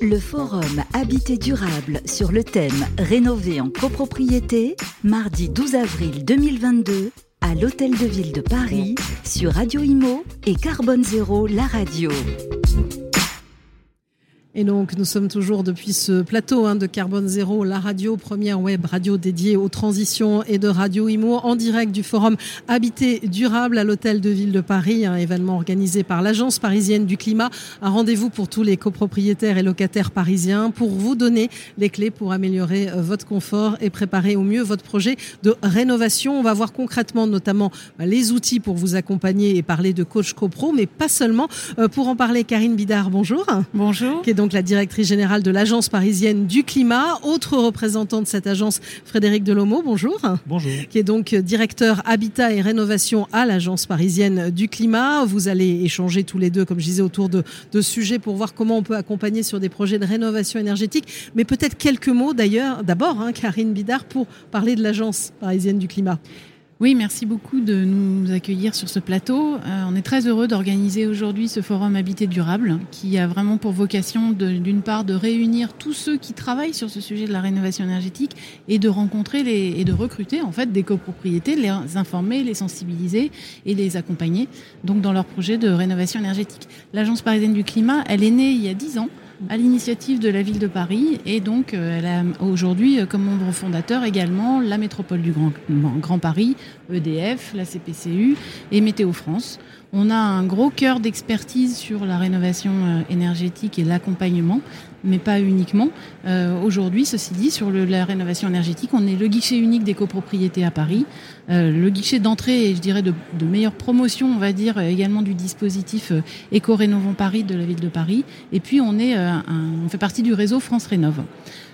Le forum Habité durable sur le thème Rénover en copropriété, mardi 12 avril 2022 à l'Hôtel de Ville de Paris sur Radio Imo et Carbone Zéro, la radio. Et donc, nous sommes toujours depuis ce plateau hein, de Carbone Zéro, la radio, première web radio dédiée aux transitions et de Radio Imo, en direct du forum Habité durable à l'Hôtel de Ville de Paris, un événement organisé par l'Agence parisienne du climat. Un rendez-vous pour tous les copropriétaires et locataires parisiens pour vous donner les clés pour améliorer euh, votre confort et préparer au mieux votre projet de rénovation. On va voir concrètement notamment bah, les outils pour vous accompagner et parler de coach copro, mais pas seulement. Euh, pour en parler, Karine Bidard, bonjour. Bonjour donc la directrice générale de l'Agence parisienne du climat. Autre représentant de cette agence, Frédéric Delomo, bonjour. Bonjour. Qui est donc directeur habitat et rénovation à l'Agence parisienne du climat. Vous allez échanger tous les deux, comme je disais, autour de, de sujets pour voir comment on peut accompagner sur des projets de rénovation énergétique. Mais peut-être quelques mots d'ailleurs, d'abord, hein, Karine Bidard, pour parler de l'Agence parisienne du climat. Oui, merci beaucoup de nous accueillir sur ce plateau. Euh, on est très heureux d'organiser aujourd'hui ce forum Habité durable qui a vraiment pour vocation d'une part de réunir tous ceux qui travaillent sur ce sujet de la rénovation énergétique et de rencontrer les, et de recruter en fait des copropriétés, les informer, les sensibiliser et les accompagner donc dans leur projet de rénovation énergétique. L'Agence parisienne du climat, elle est née il y a dix ans à l'initiative de la ville de Paris. Et donc, euh, elle a aujourd'hui euh, comme membre fondateur également la métropole du Grand, Grand Paris, EDF, la CPCU et Météo France. On a un gros cœur d'expertise sur la rénovation euh, énergétique et l'accompagnement, mais pas uniquement. Euh, aujourd'hui, ceci dit, sur la rénovation énergétique, on est le guichet unique des copropriétés à Paris, euh, le guichet d'entrée et je dirais de, meilleure promotion, on va dire, également du dispositif Éco-Rénovons Paris de la ville de Paris. Et puis, on, est, on fait partie du réseau France Rénove.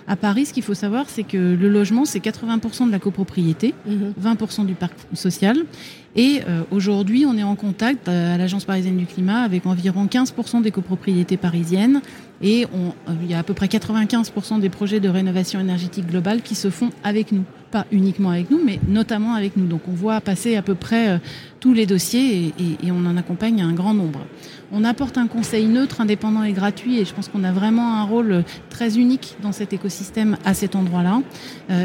À Paris, ce qu'il faut savoir, c'est que le logement, c'est 80% de la copropriété, 20% mhm. du parc social. Et euh, aujourd'hui, on est en contact euh, à l'Agence parisienne du climat avec environ 15% des copropriétés parisiennes. Et euh, il y a à peu près 95% des projets de rénovation énergétique globale qui se font avec nous. Pas uniquement avec nous, mais notamment avec nous. Donc on voit passer à peu près tous les dossiers et, on en accompagne un grand nombre. On apporte un conseil neutre, indépendant et gratuit et je pense qu'on a vraiment un rôle très unique dans cet écosystème à cet endroit-là.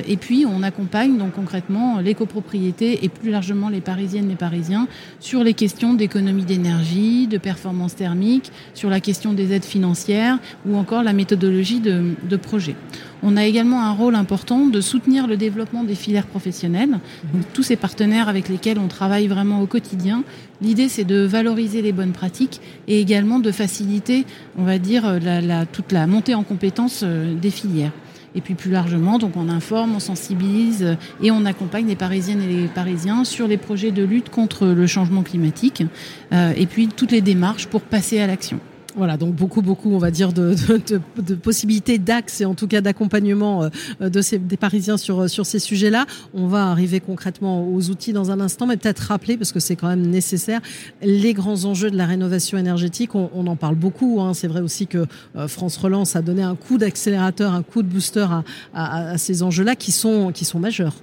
Et puis on accompagne donc concrètement les copropriétés et plus largement les parisiennes parisiens sur les questions d'économie d'énergie, de performance thermique, sur la question des aides financières ou encore la méthodologie de, projet. On a également un rôle important de soutenir le développement des filières professionnelles, tous ces partenaires avec lesquels on travaille vraiment au quotidien. L'idée, c'est de valoriser les bonnes pratiques et également de faciliter, on va dire, toute la montée en compétences euh, des filières. Et puis plus largement, donc on informe, on sensibilise euh, et on accompagne les Parisiennes et les Parisiens sur les projets de lutte contre le changement climatique euh, et puis toutes les démarches pour passer à l'action. Voilà, donc beaucoup, beaucoup, on va dire, de, possibilités d'axe et en tout cas d'accompagnement euh, de ces, des Parisiens sur, sur ces sujets-là. On va arriver concrètement aux outils dans un instant, mais peut-être rappeler, parce que c'est quand même nécessaire, les grands enjeux de la rénovation énergétique. On, en parle beaucoup. Hein. C'est vrai aussi que euh, France Relance a donné un coup d'accélérateur, un coup de booster à, à, à ces enjeux-là qui sont, qui sont majeurs.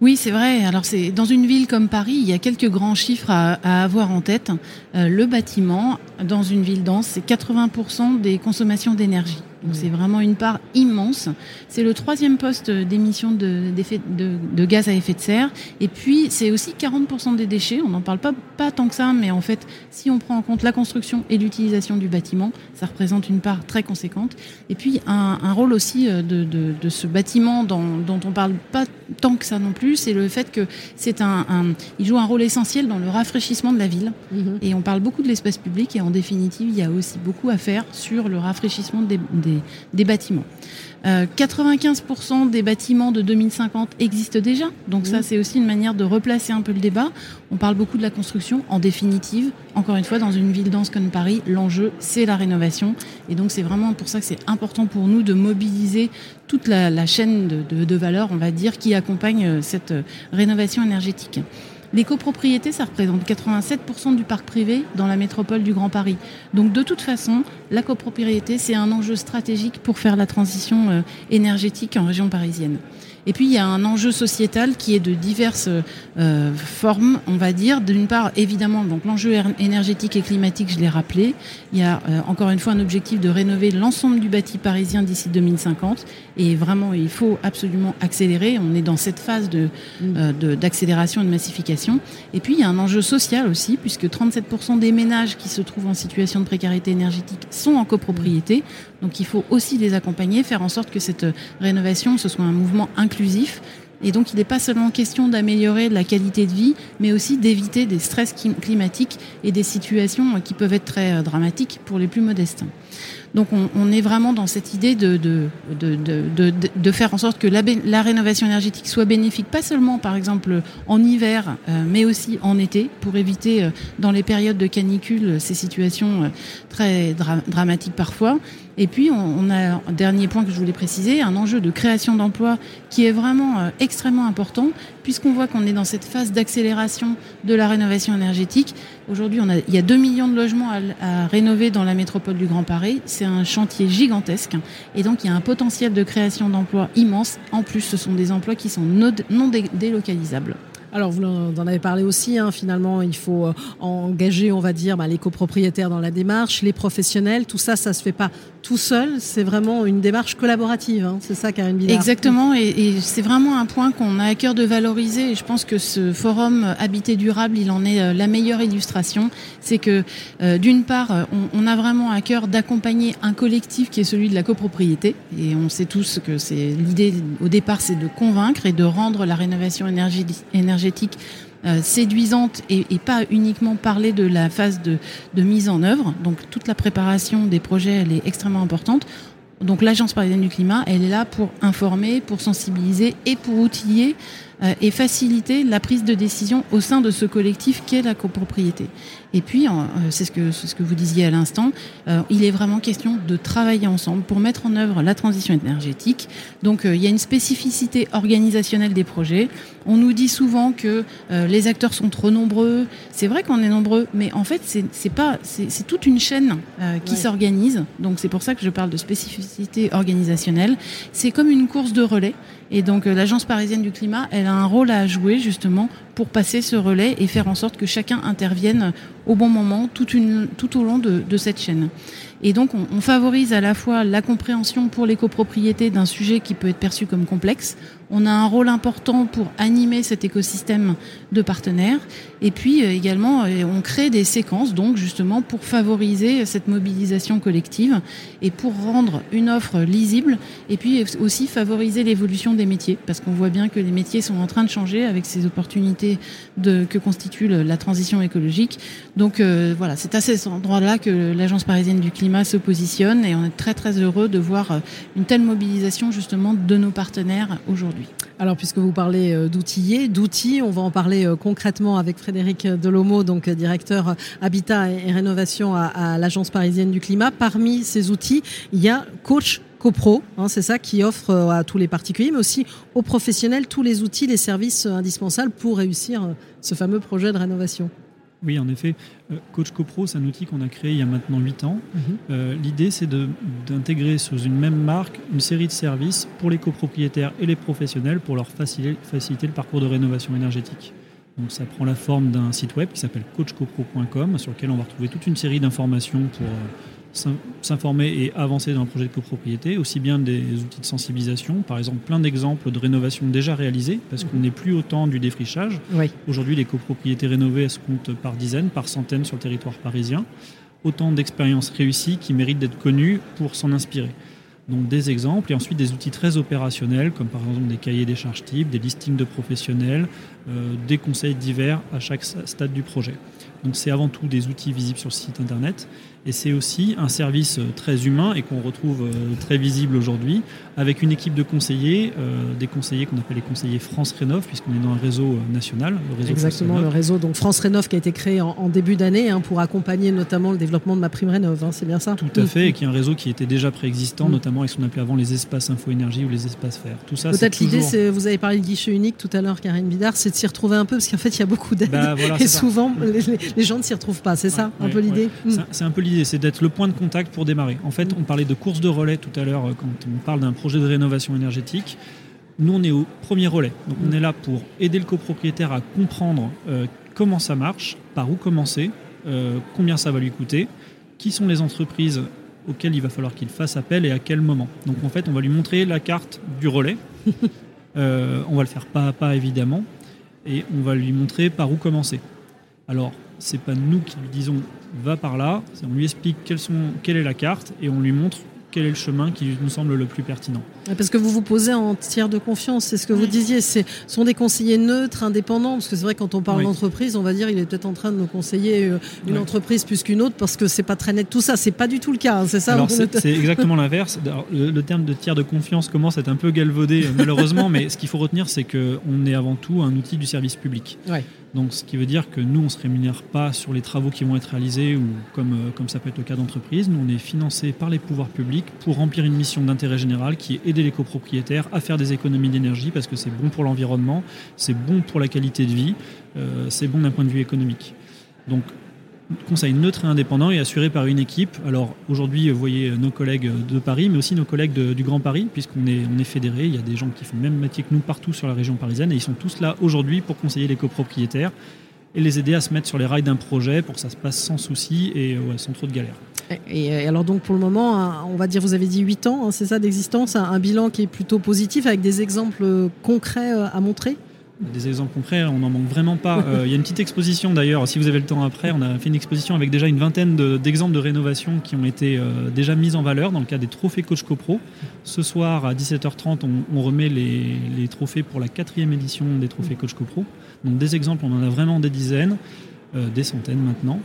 Oui, c'est vrai. Alors, c'est dans une ville comme Paris, il y a quelques grands chiffres à, avoir en tête. Euh, le bâtiment, dans une ville dense, c'est 80% des consommations d'énergie. Donc c'est vraiment une part immense. C'est le troisième poste d'émission de, de, de, gaz à effet de serre. Et puis c'est aussi 40% des déchets. On n'en parle pas, pas tant que ça, mais en fait, si on prend en compte la construction et l'utilisation du bâtiment, ça représente une part très conséquente. Et puis un, un rôle aussi euh, de, de, ce bâtiment dont, dont on parle pas tant que ça non plus, c'est le fait que c'est un, un, il joue un rôle essentiel dans le rafraîchissement de la ville. Mm-hmm. Et on parle beaucoup de l'espace public et en définitive, il y a aussi beaucoup à faire sur le rafraîchissement des des, bâtiments. 95% euh, des bâtiments de 2050 existent déjà. Donc ça, c'est aussi une manière de replacer un peu le débat. On parle beaucoup de la construction. En définitive, encore une fois, dans une ville dense comme Paris, l'enjeu, c'est la rénovation. Et donc c'est vraiment pour ça que c'est important pour nous de mobiliser toute la, chaîne de, de, de valeur, on va dire, qui accompagne euh, cette euh, rénovation énergétique. Les copropriétés, ça représente 87% du parc privé dans la métropole du Grand Paris. Donc de toute façon, la copropriété, c'est un enjeu stratégique pour faire la transition euh, énergétique en région parisienne. Et puis il y a un enjeu sociétal qui est de diverses euh, formes, on va dire. D'une part, évidemment, donc l'enjeu énergétique et climatique, je l'ai rappelé. Il y a euh, encore une fois un objectif de rénover l'ensemble du bâti parisien d'ici 2050. Et vraiment, il faut absolument accélérer. On est dans cette phase de, euh, d'accélération et de massification. Et puis il y a un enjeu social aussi, puisque 37% des ménages qui se trouvent en situation de précarité énergétique sont en copropriété. Donc il faut aussi les accompagner, faire en sorte que cette rénovation, ce soit un mouvement inclusif. Et donc il n'est pas seulement question d'améliorer la qualité de vie, mais aussi d'éviter des stress climatiques et des situations qui peuvent être très euh, dramatiques pour les plus modestes. Donc on, est vraiment dans cette idée de, de, de, de faire en sorte que la, la, rénovation énergétique soit bénéfique, pas seulement par exemple en hiver, euh, mais aussi en été, pour éviter euh, dans les périodes de canicule ces situations euh, très dramatiques parfois. Et puis, on, a un dernier point que je voulais préciser, un enjeu de création d'emplois qui est vraiment extrêmement important, puisqu'on voit qu'on est dans cette phase d'accélération de la rénovation énergétique. Aujourd'hui, il y a 2 millions de logements à, à rénover dans la métropole du Grand Paris c'est un chantier gigantesque et donc il y a un potentiel de création d'emplois immense. En plus, ce sont des emplois qui sont non délocalisables. Alors, vous en avez parlé aussi, hein, finalement, il faut euh, engager, on va dire, bah, les copropriétaires dans la démarche, les professionnels, tout ça, ça se fait pas tout seul, c'est vraiment une démarche collaborative, hein. c'est ça Karine Billard Exactement, et, c'est vraiment un point qu'on a à cœur de valoriser, et je pense que ce forum Habité durable, il en est euh, la meilleure illustration, c'est que euh, d'une part, on, a vraiment à cœur d'accompagner un collectif qui est celui de la copropriété, et on sait tous que c'est l'idée au départ, c'est de convaincre et de rendre la rénovation énergétique euh, séduisante et, pas uniquement parler de la phase de, de, mise en œuvre. Donc toute la préparation des projets, elle est extrêmement importante. Donc l'Agence parisienne du climat, elle est là pour informer, pour sensibiliser et pour outiller et faciliter la prise de décision au sein de ce collectif qu'est la copropriété. Et puis, euh, c'est ce que, ce que vous disiez à l'instant, euh, il est vraiment question de travailler ensemble pour mettre en œuvre la transition énergétique. Donc, il y a une spécificité organisationnelle des projets. On nous dit souvent que les acteurs sont trop nombreux. C'est vrai qu'on est nombreux, mais en fait, c'est pas, c'est toute une chaîne qui s'organise. Donc, c'est pour ça que je parle de spécificité organisationnelle. C'est comme une course de relais. Et donc, l'Agence parisienne du climat, elle a un rôle à jouer justement pour passer ce relais et faire en sorte que chacun intervienne au bon moment tout, au long de, de cette chaîne. Et donc, on, on, favorise à la fois la compréhension pour les copropriétés d'un sujet qui peut être perçu comme complexe. On a un rôle important pour animer cet écosystème de partenaires. Et puis euh, également, euh, on crée des séquences, donc justement, pour favoriser cette mobilisation collective et pour rendre une offre lisible. Et puis aussi favoriser l'évolution des métiers, parce qu'on voit bien que les métiers sont en train de changer avec ces opportunités que constitue la transition écologique. Donc euh, voilà, c'est à cet endroit-là que l'Agence parisienne du climat se positionne et on est très très heureux de voir une telle mobilisation justement de nos partenaires aujourd'hui. Alors puisque vous parlez euh, d'outiller, d'outils, on va en parler concrètement avec Frédéric Delomo, donc directeur habitat et rénovation à, l'Agence parisienne du climat. Parmi ces outils, il y a Coach CoPro, hein, c'est ça qui offre à tous les particuliers, mais aussi aux professionnels tous les outils, les services indispensables pour réussir ce fameux projet de rénovation. Oui, en effet. Euh, Coach CoPro, c'est un outil qu'on a créé il y a maintenant 8 ans. Mhm. Euh, l'idée, c'est d'intégrer sous une même marque une série de services pour les copropriétaires et les professionnels pour leur faciliter, faciliter le parcours de rénovation énergétique. Donc, ça prend la forme d'un site web qui s'appelle coachcopro.com sur lequel on va retrouver toute une série d'informations pour euh, s'informer et avancer dans un projet de copropriété, aussi bien des outils de sensibilisation, par exemple plein d'exemples de rénovation déjà réalisées, parce qu'on mhm. n'est plus au temps du défrichage. Aujourd'hui, les copropriétés rénovées, elles se comptent par dizaines, par centaines sur le territoire parisien. Autant d'expériences réussies qui méritent d'être connues pour s'en inspirer. Donc des exemples et ensuite des outils très opérationnels comme par exemple des cahiers des charges types, des listings de professionnels, euh, des conseils divers à chaque stade du projet. Donc c'est avant tout des outils visibles sur le site internet. Et c'est aussi un service euh, très humain et qu'on retrouve euh, très visible aujourd'hui, avec une équipe de conseillers, euh, des conseillers qu'on appelle les conseillers France Rénov, puisqu'on est dans un réseau national. Le réseau Exactement, le réseau donc France Rénov qui a été créé en, début d'année hein, pour accompagner notamment le développement de ma prime Rénov, hein, c'est bien ça? Tout à fait, et qui est un réseau qui était déjà préexistant, mm. notamment avec ce qu'on appelait avant les espaces info-énergie ou les espaces fer. Tout ça, Peut-être l'idée, c'est, vous avez parlé de guichet unique tout à l'heure, Karine Bidard, c'est de s'y retrouver un peu, parce qu'en fait, il y a beaucoup d'aides, bah, et souvent, les, gens ne s'y retrouvent pas, c'est ça, un peu l'idée? mm. C'est un peu l'idée, c'est d'être le point de contact pour démarrer. En fait, on parlait de course de relais tout à l'heure euh, quand on parle d'un projet de rénovation énergétique. Nous, on est au premier relais. Donc, on est là pour aider le copropriétaire à comprendre euh, comment ça marche, par où commencer, euh, combien ça va lui coûter, qui sont les entreprises auxquelles il va falloir qu'il fasse appel et à quel moment. Donc, en fait, on va lui montrer la carte du relais. on va le faire pas à pas, évidemment, et on va lui montrer par où commencer. Alors, c'est pas nous qui lui disons va par là, on lui explique quelle est la carte et on lui montre quel est le chemin qui nous semble le plus pertinent. Parce que vous vous posez en tiers de confiance, c'est ce que vous disiez, ce sont des conseillers neutres, indépendants, parce que c'est vrai quand on parle d'entreprise, on va dire il est peut-être en train de nous conseiller euh, une entreprise plus qu'une autre parce que c'est pas très net tout ça, c'est pas du tout le cas, hein, c'est ça c'est exactement l'inverse. Le, terme de tiers de confiance commence à être un peu galvaudé euh, malheureusement, mais ce qu'il faut retenir c'est qu'on est avant tout un outil du service public. Donc, ce qui veut dire que nous, on ne se rémunère pas sur les travaux qui vont être réalisés ou comme, euh, comme ça peut être le cas d'entreprise. Nous, on est financé par les pouvoirs publics pour remplir une mission d'intérêt général qui est les copropriétaires à faire des économies d'énergie parce que c'est bon pour l'environnement, c'est bon pour la qualité de vie, euh, c'est bon d'un point de vue économique. Donc, conseil neutre et indépendant et assuré par une équipe. Alors aujourd'hui, vous voyez nos collègues de Paris, mais aussi nos collègues du Grand Paris, puisqu'on est, on est fédérés. Il y a des gens qui font le même métier que nous partout sur la région parisienne et ils sont tous là aujourd'hui pour conseiller les copropriétaires et les aider à se mettre sur les rails d'un projet pour que ça se passe sans souci et sans trop de galères. Et, alors donc pour le moment, on va dire, vous avez dit 8 ans, hein, c'est ça d'existence, un bilan qui est plutôt positif avec des exemples concrets euh, à montrer? Des exemples concrets, on n'en manque vraiment pas. Euh, il y a une petite exposition d'ailleurs, si vous avez le temps après, on a fait une exposition avec déjà une vingtaine d'exemples de, rénovation qui ont été euh, déjà mis en valeur dans le cadre des trophées Coach CoPro. Ce soir à 17h30, on, remet les, trophées pour la quatrième édition des trophées Coach CoPro. Donc des exemples, on en a vraiment des dizaines, euh, des centaines maintenant.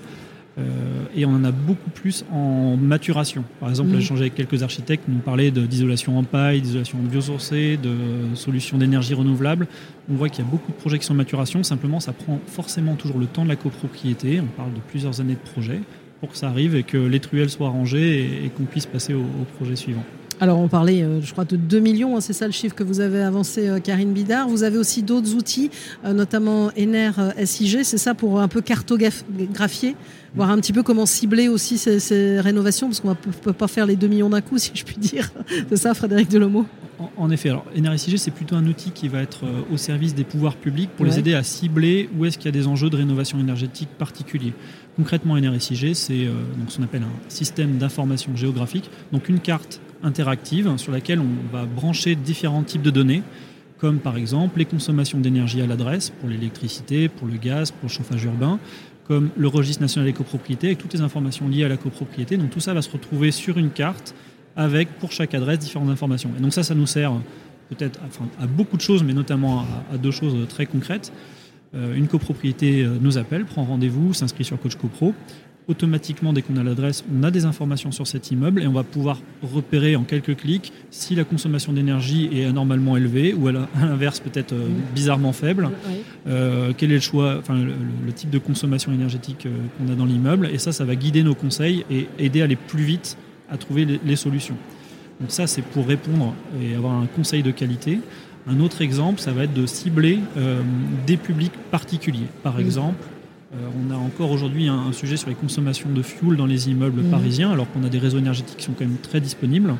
Euh, et on en a beaucoup plus en maturation. Par exemple, j'ai échangé avec quelques architectes, nous parlaient d'isolation en paille, d'isolation biosourcée, de solutions d'énergie renouvelable. On voit qu'il y a beaucoup de projets qui sont en maturation. Simplement, ça prend forcément toujours le temps de la copropriété. On parle de plusieurs années de projet pour que ça arrive et que les truelles soient rangées et, qu'on puisse passer au projet suivant. Alors on parlait, euh, je crois, de 2 millions, hein, c'est ça le chiffre que vous avez avancé, euh, Karine Bidard. Vous avez aussi d'autres outils, euh, notamment Ener SIG, c'est ça pour un peu cartographier, voir un petit peu comment cibler aussi ces, rénovations, parce qu'on ne peut pas faire les 2 millions d'un coup, si je puis dire. c'est ça, Frédéric Delomo en, effet, alors SIG, c'est plutôt un outil qui va être au service des pouvoirs publics pour les aider à cibler où est-ce qu'il y a des enjeux de rénovation énergétique particuliers. Concrètement, NRSIG, c'est ce qu'on appelle un système d'information géographique, donc une carte interactive sur laquelle on va brancher différents types de données, comme par exemple les consommations d'énergie à l'adresse pour l'électricité, pour le gaz, pour le chauffage urbain, comme le registre national des copropriétés avec toutes les informations liées à la copropriété. Donc tout ça va se retrouver sur une carte avec pour chaque adresse différentes informations. Et donc ça, ça nous sert peut-être à beaucoup de choses, mais notamment à, deux choses très concrètes. Euh, une copropriété euh, nous appelle, prend rendez-vous, s'inscrit sur Coach CoPro automatiquement, dès qu'on a l'adresse, on a des informations sur cet immeuble et on va pouvoir repérer en quelques clics si la consommation d'énergie est anormalement élevée ou à l'inverse peut-être euh, bizarrement faible, euh, quel est le choix, enfin le, type de consommation énergétique euh, qu'on a dans l'immeuble et ça, ça va guider nos conseils et aider à aller plus vite à trouver les, solutions. Donc ça, c'est pour répondre et avoir un conseil de qualité. Un autre exemple, ça va être de cibler des publics particuliers. Par exemple, euh, on a encore aujourd'hui un, sujet sur les consommations de fuel dans les immeubles mhm. parisiens, alors qu'on a des réseaux énergétiques qui sont quand même très disponibles.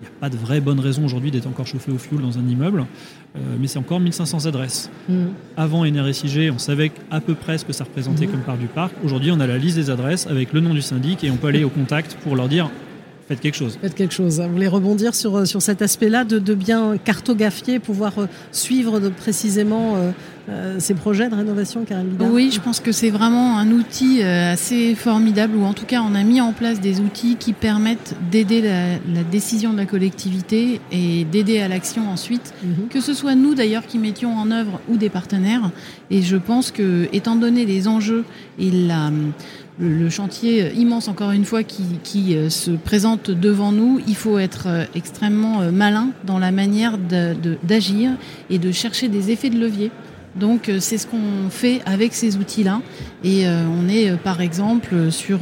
Il n'y a pas de vraie bonne raison aujourd'hui d'être encore chauffé au fuel dans un immeuble, euh, mais c'est encore 1500 adresses. Mhm. Avant NRSIG, on savait à peu près ce que ça représentait mhm. comme part du parc. Aujourd'hui, on a la liste des adresses avec le nom du syndic et on peut aller au contact pour leur dire faites quelque chose. Faites quelque chose. Vous voulez rebondir sur, sur cet aspect-là, de, de, bien cartographier, pouvoir suivre de, précisément euh, ces projets de rénovation, Karine Oui, je pense que c'est vraiment un outil euh, assez formidable, ou en tout cas on a mis en place des outils qui permettent d'aider la, décision de la collectivité et d'aider à l'action ensuite, mhm. que ce soit nous d'ailleurs qui mettions en œuvre ou des partenaires. Et je pense que, étant donné les enjeux et la le chantier immense, encore une fois, qui, euh, se présente devant nous, il faut être extrêmement malin dans la manière d'agir et de chercher des effets de levier. Donc euh, c'est ce qu'on fait avec ces outils-là. Et euh, on est euh, par exemple sur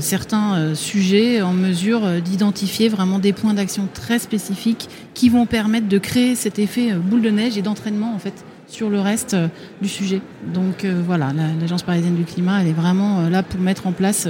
certains sujets en mesure d'identifier vraiment des points d'action très spécifiques qui vont permettre de créer cet effet boule de neige et d'entraînement en fait sur le reste du sujet. Donc voilà, l'Agence parisienne du climat, elle est vraiment là pour mettre en place,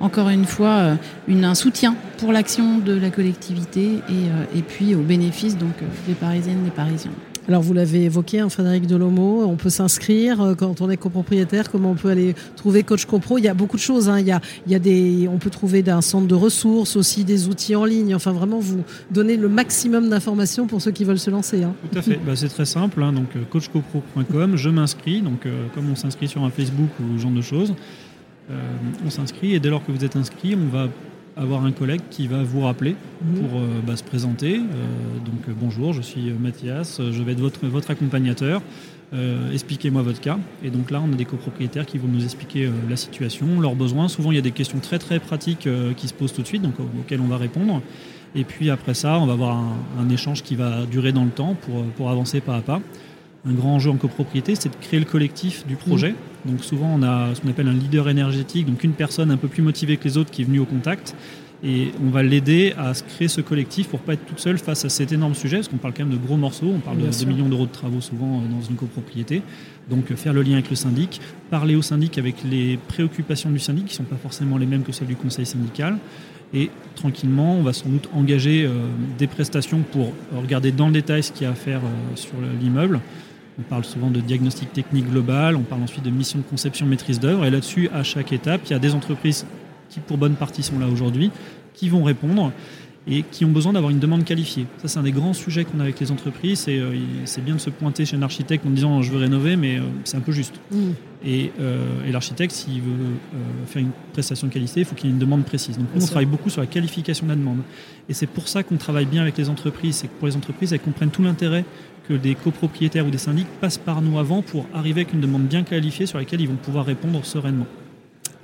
encore une fois, un soutien pour l'action de la collectivité et, et puis au bénéfice donc, des Parisiennes et des Parisiens. Alors vous l'avez évoqué, hein, Frédéric Delomo, on peut s'inscrire euh, quand on est copropriétaire, comment on peut aller trouver Coach Copro. Il y a beaucoup de choses, hein. il, il y a des, on peut trouver un centre de ressources, aussi des outils en ligne, enfin vraiment vous donner le maximum d'informations pour ceux qui veulent se lancer. Hein. Tout à fait, bah, c'est très simple, donc euh, coachcopro.com, je m'inscris, donc euh, comme on s'inscrit sur un Facebook ou ce genre de choses, on s'inscrit et dès lors que vous êtes inscrit, on va avoir un collègue qui va vous rappeler mhm. pour euh, bah, se présenter. Euh, donc euh, bonjour, je suis Mathias, je vais être votre, votre accompagnateur. expliquez-moi votre cas. Et donc là, on a des copropriétaires qui vont nous expliquer la situation, leurs besoins. Souvent, il y a des questions très très pratiques qui se posent tout de suite, donc auxquelles on va répondre. Et puis après ça, on va avoir un, un échange qui va durer dans le temps pour, pour avancer pas à pas un grand enjeu en copropriété, c'est de créer le collectif du projet. Mmh. Donc souvent, on a ce qu'on appelle un leader énergétique, donc une personne un peu plus motivée que les autres qui est venue au contact. Et on va l'aider à créer ce collectif pour pas être toute seule face à cet énorme sujet, parce qu'on parle quand même de gros morceaux, on parle de 2 millions d'euros de travaux souvent euh, dans une copropriété. Donc euh, faire le lien avec le syndic, parler au syndic avec les préoccupations du syndic qui ne sont pas forcément les mêmes que celles du conseil syndical. Et tranquillement, on va sans doute engager euh, des prestations pour regarder dans le détail ce qu'il y a à faire sur l'immeuble, on parle souvent de diagnostic technique global, on parle ensuite de mission de conception maîtrise d'œuvre. Et là-dessus, à chaque étape, il y a des entreprises qui, pour bonne partie, sont là aujourd'hui, qui vont répondre et qui ont besoin d'avoir une demande qualifiée. Ça, c'est un des grands sujets qu'on a avec les entreprises. Et euh, c'est bien de se pointer chez un architecte en disant je veux rénover, mais euh, c'est un peu juste. Mmh. Euh, et, l'architecte, s'il veut faire une prestation de qualité, il faut qu'il y ait une demande précise. Donc, on travaille beaucoup sur la qualification de la demande. Et c'est pour ça qu'on travaille bien avec les entreprises. C'est que pour les entreprises, elles comprennent tout l'intérêt que des copropriétaires ou des syndics passent par nous avant pour arriver avec une demande bien qualifiée sur laquelle ils vont pouvoir répondre sereinement.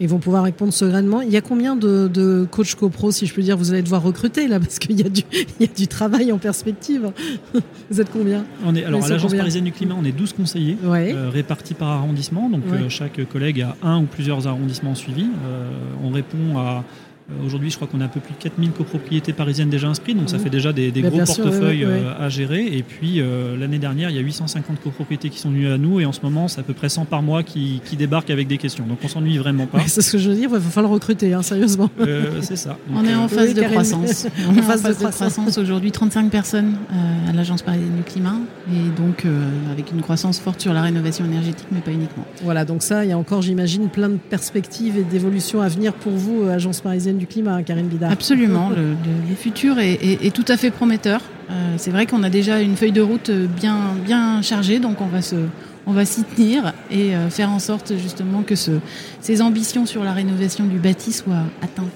Ils vont pouvoir répondre sereinement. Il y a combien de, de coachs copro, si je peux dire, vous allez devoir recruter là, parce qu'il y, a du, il y a du travail en perspective. vous êtes combien? On est, Alors, à l'Agence parisienne du climat, on est 12 conseillers euh, répartis par arrondissement. Donc, euh, chaque collègue a un ou plusieurs arrondissements suivis. Euh, on répond à aujourd'hui, je crois qu'on a un peu plus de 4000 copropriétés parisiennes déjà inscrites, donc ça fait déjà des, gros portefeuilles euh, à gérer. Et puis euh, l'année dernière, il y a 850 copropriétés qui sont venues à nous, et en ce moment, c'est à peu près 100 par mois qui, débarquent avec des questions. Donc on s'ennuie vraiment pas. c'est ce que je veux dire, il va falloir recruter, hein, sérieusement. c'est ça. on est en phase de croissance. on est en phase de croissance aujourd'hui, 35 personnes à l'Agence parisienne du climat, et donc avec une croissance forte sur la rénovation énergétique, mais pas uniquement. Voilà, donc ça, il y a encore, j'imagine, plein de perspectives et d'évolutions à venir pour vous, Agence parisienne du climat, hein, Karine Bidard. Absolument, le, futur est, tout à fait prometteur. Euh, c'est vrai qu'on a déjà une feuille de route bien, bien chargée, donc on va se, on va s'y tenir et euh, faire en sorte justement que ce, ces ambitions sur la rénovation du bâti soient atteintes.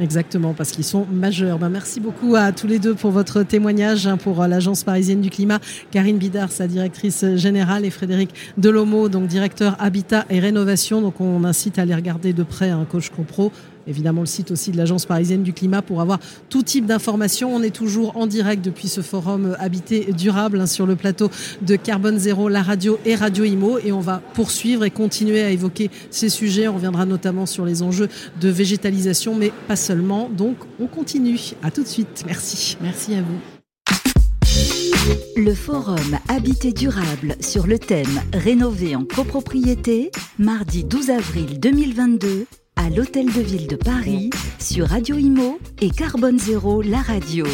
Exactement, parce qu'ils sont majeurs. Ben, merci beaucoup à tous les deux pour votre témoignage hein, pour euh, l'Agence parisienne du climat. Karine Bidard, sa directrice générale, et Frédéric Delomo, donc directeur Habitat et Rénovation. Donc on incite à aller regarder de près un coach compro évidemment le site aussi de l'Agence parisienne du climat pour avoir tout type d'informations. On est toujours en direct depuis ce forum Habité durable hein, sur le plateau de Carbone Zéro, la radio et Radio Imo. Et on va poursuivre et continuer à évoquer ces sujets. On reviendra notamment sur les enjeux de végétalisation, mais pas seulement. Donc on continue. À tout de suite. Merci. Merci à vous. Le forum Habité durable sur le thème Rénover en copropriété, mardi 12 avril 2022 à l'Hôtel de Ville de Paris sur Radio Imo et Carbone Zéro, la radio.